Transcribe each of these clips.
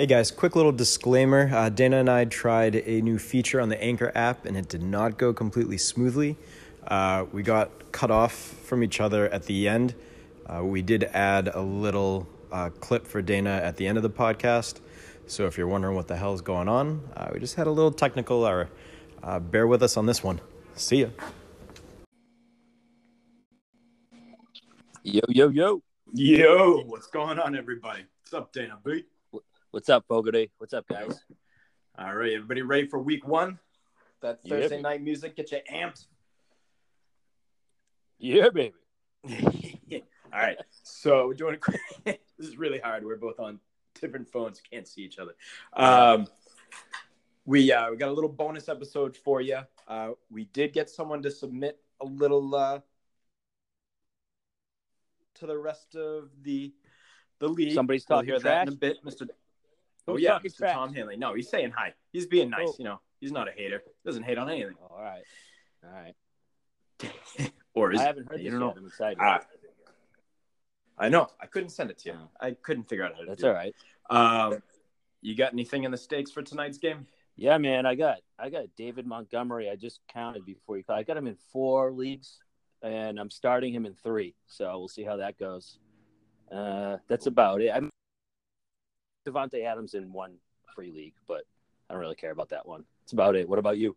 Hey guys, quick little disclaimer. Uh, Dana and I tried a new feature on the Anchor app and it did not go completely smoothly. Uh, we got cut off from each other at the end. Uh, we did add a little uh, clip for Dana at the end of the podcast. So if you're wondering what the hell is going on, uh, we just had a little technical error. Uh, bear with us on this one. See ya. Yo, yo, yo. Yo, what's going on, everybody? What's up, Dana B? What's up, Fogarty? What's up, guys? All right, everybody ready for week one? That. Thursday night music get you amped. Yeah, baby. All right, so we're doing a this is really hard. We're both on different phones, can't see each other. Um, we uh, we got a little bonus episode for you. Uh, we did get someone to submit a little uh, to the rest of the the league. Somebody's We'll talking hear that in a bit, Mister. Oh yeah, Mr. trash? Tom Hanley. No, he's saying hi. He's being nice. Oh. You know, he's not a hater. Doesn't hate on anything. All right. All right. Or is I haven't heard you this don't yet. know. I'm excited. Ah, I know. I couldn't send it to you. Oh. I couldn't figure out how to That's do all it. Um, you got anything in the stakes for tonight's game? Yeah, man. I got I got David Montgomery. I just counted before you called. I got him in four leagues, and I'm starting him in three. So we'll see how that goes. Uh, that's about it. I'm Davante Adams in one free league, but I don't really care about that one. That's about it. What about you?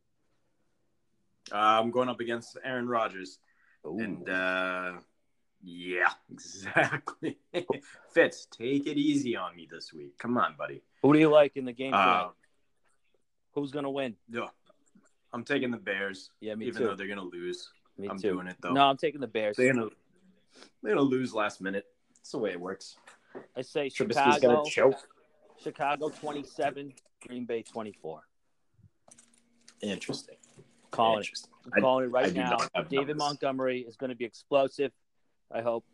Uh, I'm going up against Aaron Rodgers, Ooh. and uh, yeah, exactly. Fitz, take it easy on me this week. Come on, buddy. Who do you like in the game? Uh, Who's gonna win? yeah, I'm taking the Bears, Yeah, me even too. though they're gonna lose. Me I'm too. doing it though. No, I'm taking the Bears. They're gonna they're gonna lose last minute. That's the way it works. I say Trubisky's Chicago. gonna choke. Chicago 27, Green Bay 24. Interesting. Calling it. Interesting. I'm calling it right do now. David numbers. Montgomery is going to be explosive. I hope.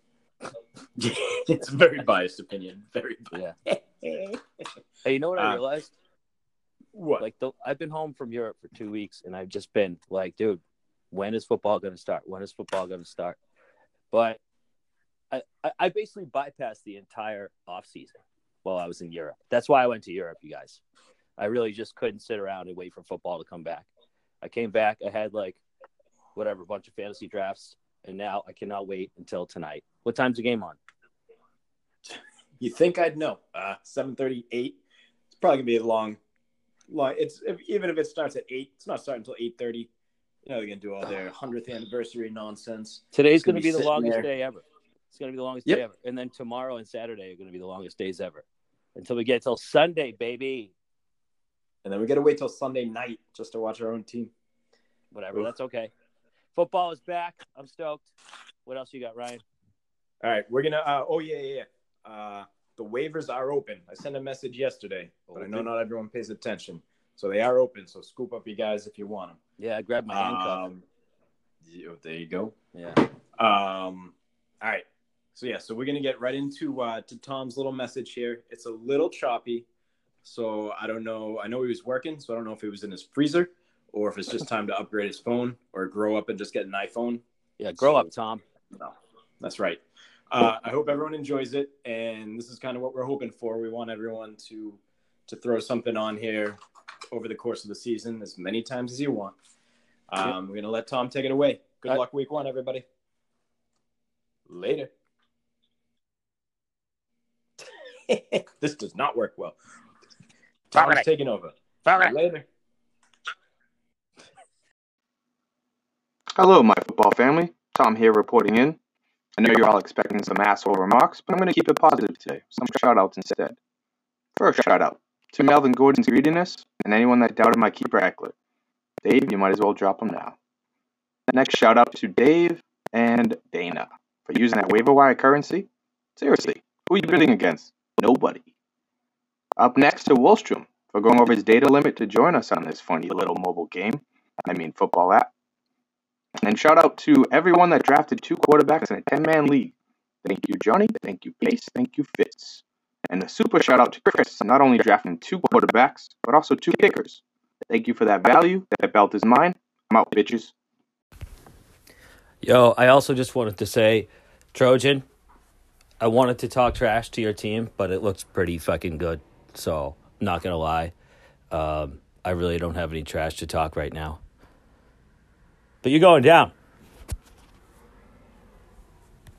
it's a very biased opinion. Very biased. Yeah. Hey, you know what I Uh, realized? What? Like, the, I've been home from Europe for two weeks, and I've just been like, dude, when is football going to start? When is football going to start? But I, I, I basically bypassed the entire off season while I was in Europe. That's why I went to Europe, you guys. I really just couldn't sit around and wait for football to come back. I came back. I had like whatever, a bunch of fantasy drafts, and now I cannot wait until tonight. What time's the game on? You think I'd know? Uh, seven thirty-eight. It's probably gonna be a long, long. It's if, even if it starts at eight, it's not starting until eight thirty. You know they're gonna do all their hundredth anniversary nonsense. Today's going gonna be be the longest there. day ever. It's going to be the longest Yep. day ever. And then tomorrow and Saturday are going to be the longest days ever until we get till Sunday, baby. And then we gotta wait till Sunday night just to watch our own team. Whatever. Oof. That's okay. Football is back. I'm stoked. What else you got, Ryan? All right, we're gonna. Uh, oh yeah, yeah. yeah. Uh, the waivers are open. I sent a message yesterday, but I know not everyone pays attention, so they are open. So scoop up you guys if you want them. Yeah, I grabbed my handcuff. Um, yeah, there you go. yeah. Um, right. So yeah, so we're gonna get right into uh, to Tom's little message here. It's a little choppy, so I don't know. I know he was working, so I don't know if he was in his freezer or if it's just time to upgrade his phone or grow up and just get an iPhone. Yeah, grow So- up, Tom. No, that's right. Uh, I hope everyone enjoys it, and this is kind of what we're hoping for. We want everyone to to throw something on here over the course of the season as many times as you want. Um, We're gonna let Tom take it away. Good Uh, luck, week one, everybody. Later. this does not work well. Tom's Alright. taking over. Later. Hello, my football family. Tom here reporting in. I know you're all expecting some asshole remarks, but I'm going to keep it positive today. Some shout outs instead. First shout out to Melvin Gordon's greediness and anyone that doubted my keeper Ekeler. Dave, you might as well drop him now. Next shout out to Dave and Dana for using that waiver wire currency. Seriously, who are you bidding against? Nobody. Up next to Wallstrom for going over his data limit to join us on this funny little mobile game. I mean, football app. And shout out to everyone that drafted two quarterbacks in a 10 man league. Thank you, Johnny. Thank you, Pace. Thank you, Fitz. And a super shout out to Chris, not only drafting two quarterbacks, but also two kickers. Thank you for that value. That belt is mine. I'm out, bitches. Yo, I also just wanted to say, Trojan, I wanted to talk trash to your team, but it looks pretty fucking good. So, not going to lie. Um, I really don't have any trash to talk right now. But you're going down.